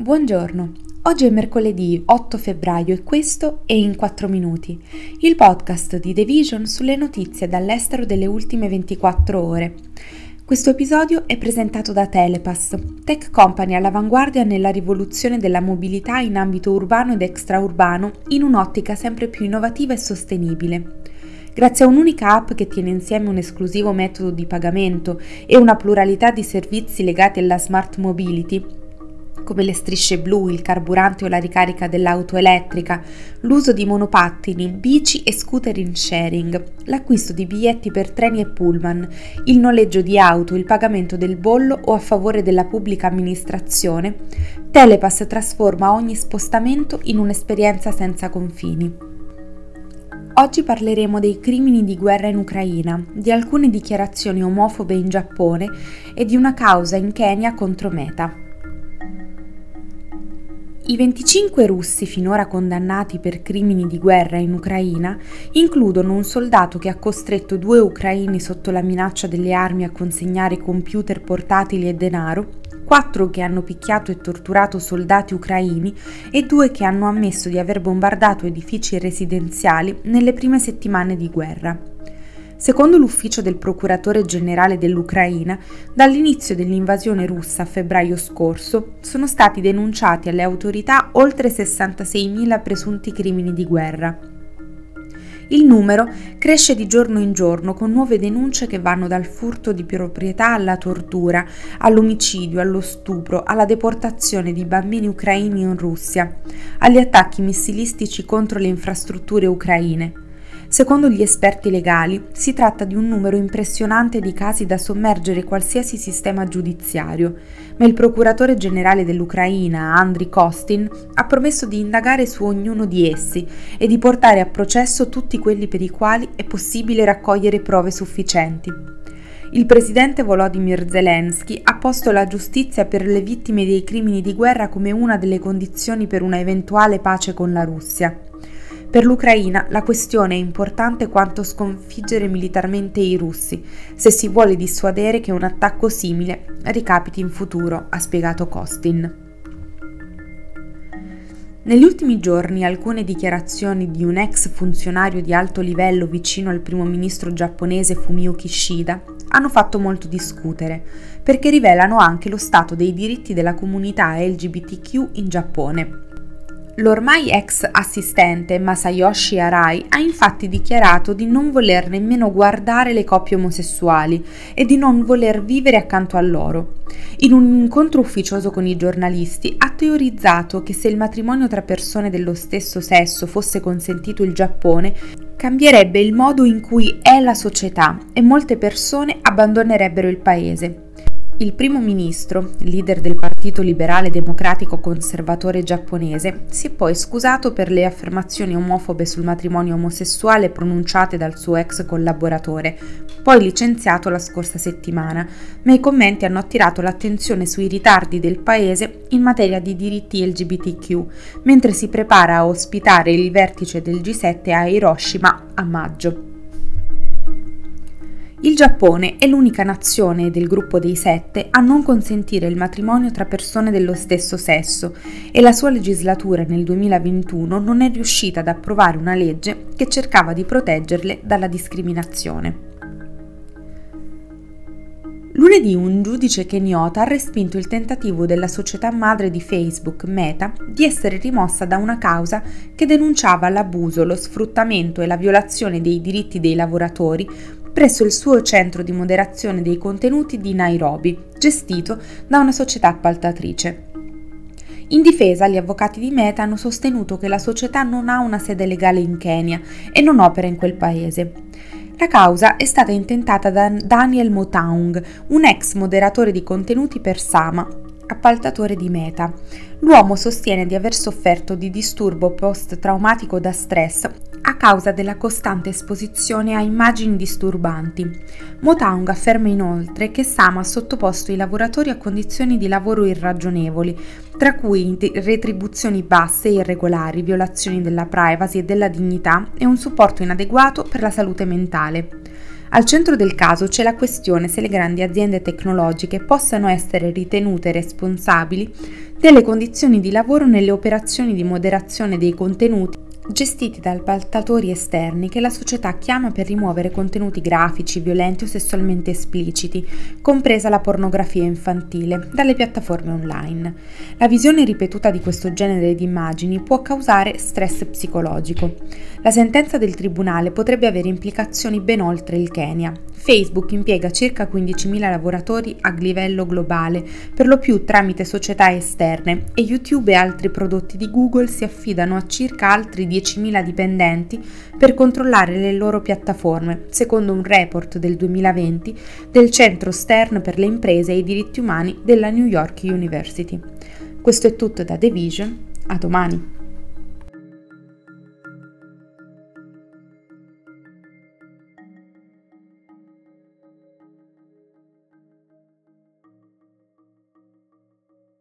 Buongiorno, oggi è mercoledì 8 febbraio e questo è In 4 Minuti, il podcast di The Vision sulle notizie dall'estero delle ultime 24 ore. Questo episodio è presentato da Telepass, tech company all'avanguardia nella rivoluzione della mobilità in ambito urbano ed extraurbano in un'ottica sempre più innovativa e sostenibile. Grazie a un'unica app che tiene insieme un esclusivo metodo di pagamento e una pluralità di servizi legati alla smart mobility, come le strisce blu, il carburante o la ricarica dell'auto elettrica, l'uso di monopattini, bici e scooter in sharing, l'acquisto di biglietti per treni e pullman, il noleggio di auto, il pagamento del bollo o a favore della pubblica amministrazione, Telepass trasforma ogni spostamento in un'esperienza senza confini. Oggi parleremo dei crimini di guerra in Ucraina, di alcune dichiarazioni omofobe in Giappone e di una causa in Kenya contro Meta. I 25 russi finora condannati per crimini di guerra in Ucraina includono un soldato che ha costretto due ucraini sotto la minaccia delle armi a consegnare computer portatili e denaro, quattro che hanno picchiato e torturato soldati ucraini e due che hanno ammesso di aver bombardato edifici residenziali nelle prime settimane di guerra. Secondo l'ufficio del procuratore generale dell'Ucraina, dall'inizio dell'invasione russa a febbraio scorso sono stati denunciati alle autorità oltre 66.000 presunti crimini di guerra. Il numero cresce di giorno in giorno con nuove denunce che vanno dal furto di proprietà alla tortura, all'omicidio, allo stupro, alla deportazione di bambini ucraini in Russia, agli attacchi missilistici contro le infrastrutture ucraine. Secondo gli esperti legali, si tratta di un numero impressionante di casi da sommergere qualsiasi sistema giudiziario, ma il procuratore generale dell'Ucraina, Andriy Kostin, ha promesso di indagare su ognuno di essi e di portare a processo tutti quelli per i quali è possibile raccogliere prove sufficienti. Il presidente Volodymyr Zelensky ha posto la giustizia per le vittime dei crimini di guerra come una delle condizioni per una eventuale pace con la Russia. Per l'Ucraina la questione è importante quanto sconfiggere militarmente i russi, se si vuole dissuadere che un attacco simile ricapiti in futuro, ha spiegato Kostin. Negli ultimi giorni alcune dichiarazioni di un ex funzionario di alto livello vicino al primo ministro giapponese Fumio Kishida hanno fatto molto discutere, perché rivelano anche lo stato dei diritti della comunità LGBTQ in Giappone. L'ormai ex assistente Masayoshi Arai ha infatti dichiarato di non voler nemmeno guardare le coppie omosessuali e di non voler vivere accanto a loro. In un incontro ufficioso con i giornalisti ha teorizzato che se il matrimonio tra persone dello stesso sesso fosse consentito in Giappone, cambierebbe il modo in cui è la società e molte persone abbandonerebbero il paese. Il primo ministro, leader del Partito Liberale Democratico Conservatore giapponese, si è poi scusato per le affermazioni omofobe sul matrimonio omosessuale pronunciate dal suo ex collaboratore, poi licenziato la scorsa settimana, ma i commenti hanno attirato l'attenzione sui ritardi del paese in materia di diritti LGBTQ, mentre si prepara a ospitare il vertice del G7 a Hiroshima a maggio. Il Giappone è l'unica nazione del gruppo dei sette a non consentire il matrimonio tra persone dello stesso sesso e la sua legislatura nel 2021 non è riuscita ad approvare una legge che cercava di proteggerle dalla discriminazione. Lunedì un giudice keniota ha respinto il tentativo della società madre di Facebook, Meta, di essere rimossa da una causa che denunciava l'abuso, lo sfruttamento e la violazione dei diritti dei lavoratori presso il suo centro di moderazione dei contenuti di Nairobi, gestito da una società appaltatrice. In difesa, gli avvocati di Meta hanno sostenuto che la società non ha una sede legale in Kenya e non opera in quel paese. La causa è stata intentata da Daniel Motaung, un ex moderatore di contenuti per Sama, appaltatore di Meta. L'uomo sostiene di aver sofferto di disturbo post-traumatico da stress causa della costante esposizione a immagini disturbanti. Motaung afferma inoltre che Sama ha sottoposto i lavoratori a condizioni di lavoro irragionevoli, tra cui retribuzioni basse e irregolari, violazioni della privacy e della dignità e un supporto inadeguato per la salute mentale. Al centro del caso c'è la questione se le grandi aziende tecnologiche possano essere ritenute responsabili delle condizioni di lavoro nelle operazioni di moderazione dei contenuti gestiti da appaltatori esterni che la società chiama per rimuovere contenuti grafici, violenti o sessualmente espliciti, compresa la pornografia infantile, dalle piattaforme online. La visione ripetuta di questo genere di immagini può causare stress psicologico. La sentenza del tribunale potrebbe avere implicazioni ben oltre il Kenya. Facebook impiega circa 15.000 lavoratori a livello globale, per lo più tramite società esterne, e YouTube e altri prodotti di Google si affidano a circa altri 10.000 dipendenti per controllare le loro piattaforme, secondo un report del 2020 del Centro Stern per le imprese e i diritti umani della New York University. Questo è tutto da The Vision, a domani.